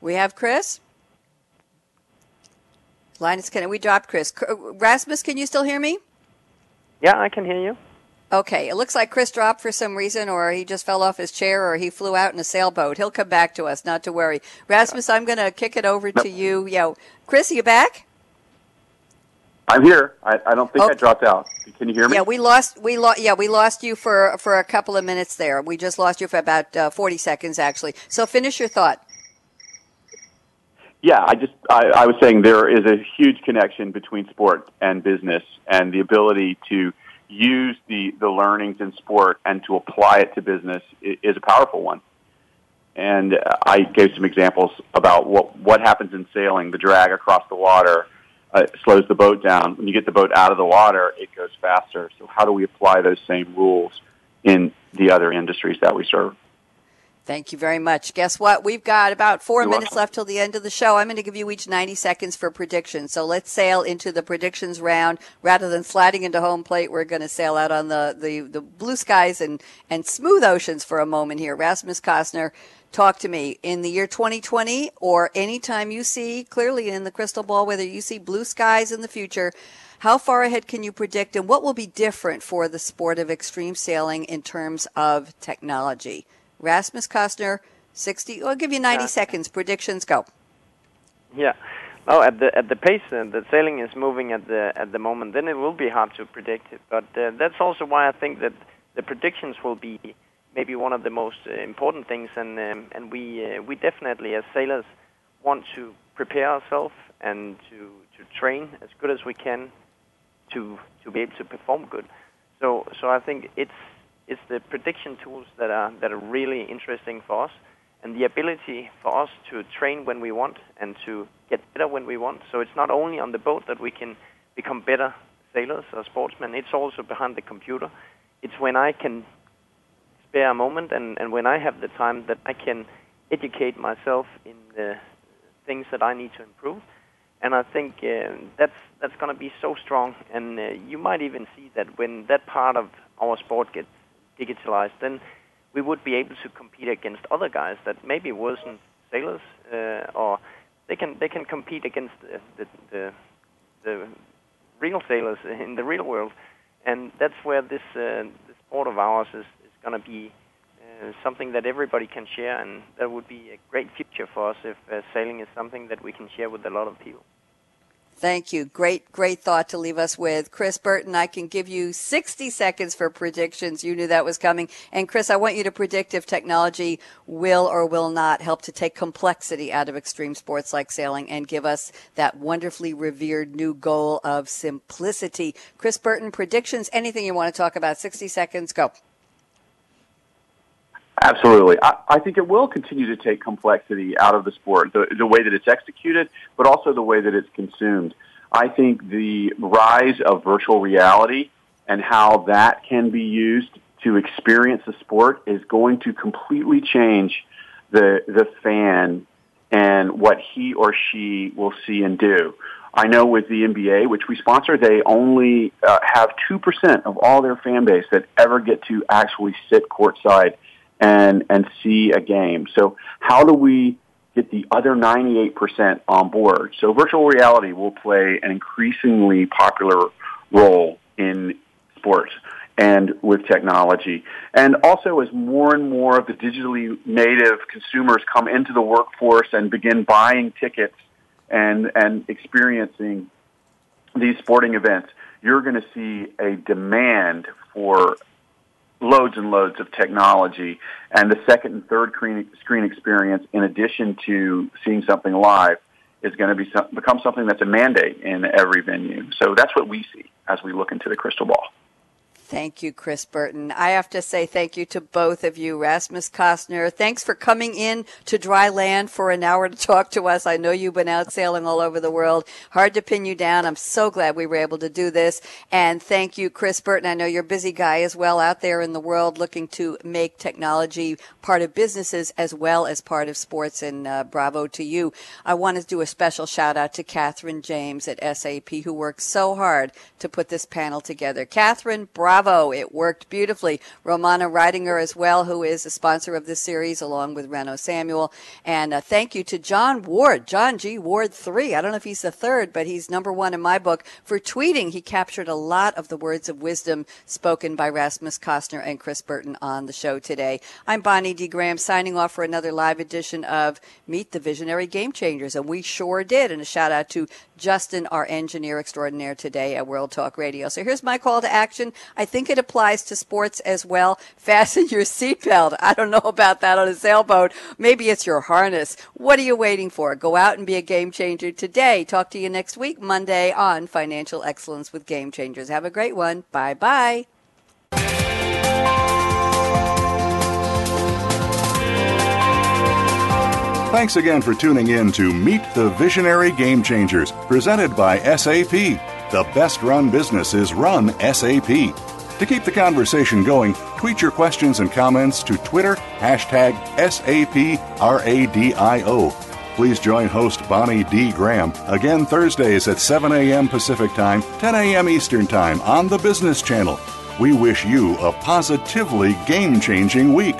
We have Chris. Linus, can we dropped Chris? Rasmus, can you still hear me? Yeah, I can hear you. Okay, it looks like Chris dropped for some reason, or he just fell off his chair, or he flew out in a sailboat. He'll come back to us, not to worry. Rasmus, I'm going to kick it over to you. Yeah, Chris, are you back? I'm here. I, I don't think okay. I dropped out. Can you hear me? Yeah, we lost. We lost. Yeah, we lost you for for a couple of minutes there. We just lost you for about uh, 40 seconds, actually. So finish your thought. Yeah, I just I, I was saying there is a huge connection between sport and business, and the ability to use the the learnings in sport and to apply it to business is a powerful one. And I gave some examples about what what happens in sailing. The drag across the water uh, slows the boat down. When you get the boat out of the water, it goes faster. So how do we apply those same rules in the other industries that we serve? Thank you very much. Guess what? We've got about 4 You're minutes welcome. left till the end of the show. I'm going to give you each 90 seconds for predictions. So let's sail into the predictions round. Rather than sliding into home plate, we're going to sail out on the, the, the blue skies and, and smooth oceans for a moment here. Rasmus Kostner, talk to me. In the year 2020 or any time you see clearly in the crystal ball, whether you see blue skies in the future, how far ahead can you predict and what will be different for the sport of extreme sailing in terms of technology? Rasmus Kostner, 60. I'll give you 90 yeah. seconds. Predictions go. Yeah. Oh, at the at the pace uh, that sailing is moving at the at the moment, then it will be hard to predict it. But uh, that's also why I think that the predictions will be maybe one of the most uh, important things, and um, and we uh, we definitely as sailors want to prepare ourselves and to to train as good as we can to to be able to perform good. So so I think it's it's the prediction tools that are that are really interesting for us, and the ability for us to train when we want and to get better when we want. So it's not only on the boat that we can become better sailors or sportsmen. It's also behind the computer. It's when I can spare a moment and, and when I have the time that I can educate myself in the things that I need to improve. And I think uh, that's that's going to be so strong. And uh, you might even see that when that part of our sport gets digitalized, then we would be able to compete against other guys that maybe wasn't sailors, uh, or they can they can compete against the, the the, real sailors in the real world, and that's where this uh, the sport of ours is, is going to be uh, something that everybody can share, and that would be a great future for us if uh, sailing is something that we can share with a lot of people. Thank you. Great, great thought to leave us with. Chris Burton, I can give you 60 seconds for predictions. You knew that was coming. And Chris, I want you to predict if technology will or will not help to take complexity out of extreme sports like sailing and give us that wonderfully revered new goal of simplicity. Chris Burton, predictions, anything you want to talk about? 60 seconds, go. Absolutely. I, I think it will continue to take complexity out of the sport, the, the way that it's executed, but also the way that it's consumed. I think the rise of virtual reality and how that can be used to experience the sport is going to completely change the the fan and what he or she will see and do. I know with the NBA, which we sponsor, they only uh, have 2% of all their fan base that ever get to actually sit courtside and and see a game. So how do we get the other 98% on board? So virtual reality will play an increasingly popular role in sports and with technology. And also as more and more of the digitally native consumers come into the workforce and begin buying tickets and and experiencing these sporting events, you're going to see a demand for loads and loads of technology, and the second and third screen experience, in addition to seeing something live, is going to be some, become something that's a mandate in every venue. So that's what we see as we look into the crystal ball. Thank you, Chris Burton. I have to say thank you to both of you. Rasmus Kostner, thanks for coming in to dry land for an hour to talk to us. I know you've been out sailing all over the world. Hard to pin you down. I'm so glad we were able to do this. And thank you, Chris Burton. I know you're a busy guy as well out there in the world looking to make technology part of businesses as well as part of sports. And uh, bravo to you. I want to do a special shout out to Catherine James at SAP who worked so hard to put this panel together. Catherine, bravo bravo. It worked beautifully. Romana Reidinger as well, who is a sponsor of this series along with Reno Samuel. And uh, thank you to John Ward, John G. Ward 3. I don't know if he's the third, but he's number one in my book for tweeting. He captured a lot of the words of wisdom spoken by Rasmus Kostner and Chris Burton on the show today. I'm Bonnie D. Graham signing off for another live edition of Meet the Visionary Game Changers. And we sure did. And a shout out to Justin, our engineer extraordinaire today at World Talk Radio. So here's my call to action. I think it applies to sports as well. [LAUGHS] Fasten your seatbelt. I don't know about that on a sailboat. Maybe it's your harness. What are you waiting for? Go out and be a game changer today. Talk to you next week, Monday on Financial Excellence with Game Changers. Have a great one. Bye bye. Thanks again for tuning in to Meet the Visionary Game Changers, presented by SAP. The best run businesses run SAP. To keep the conversation going, tweet your questions and comments to Twitter, hashtag SAPRADIO. Please join host Bonnie D. Graham again Thursdays at 7 a.m. Pacific Time, 10 a.m. Eastern Time on the Business Channel. We wish you a positively game changing week.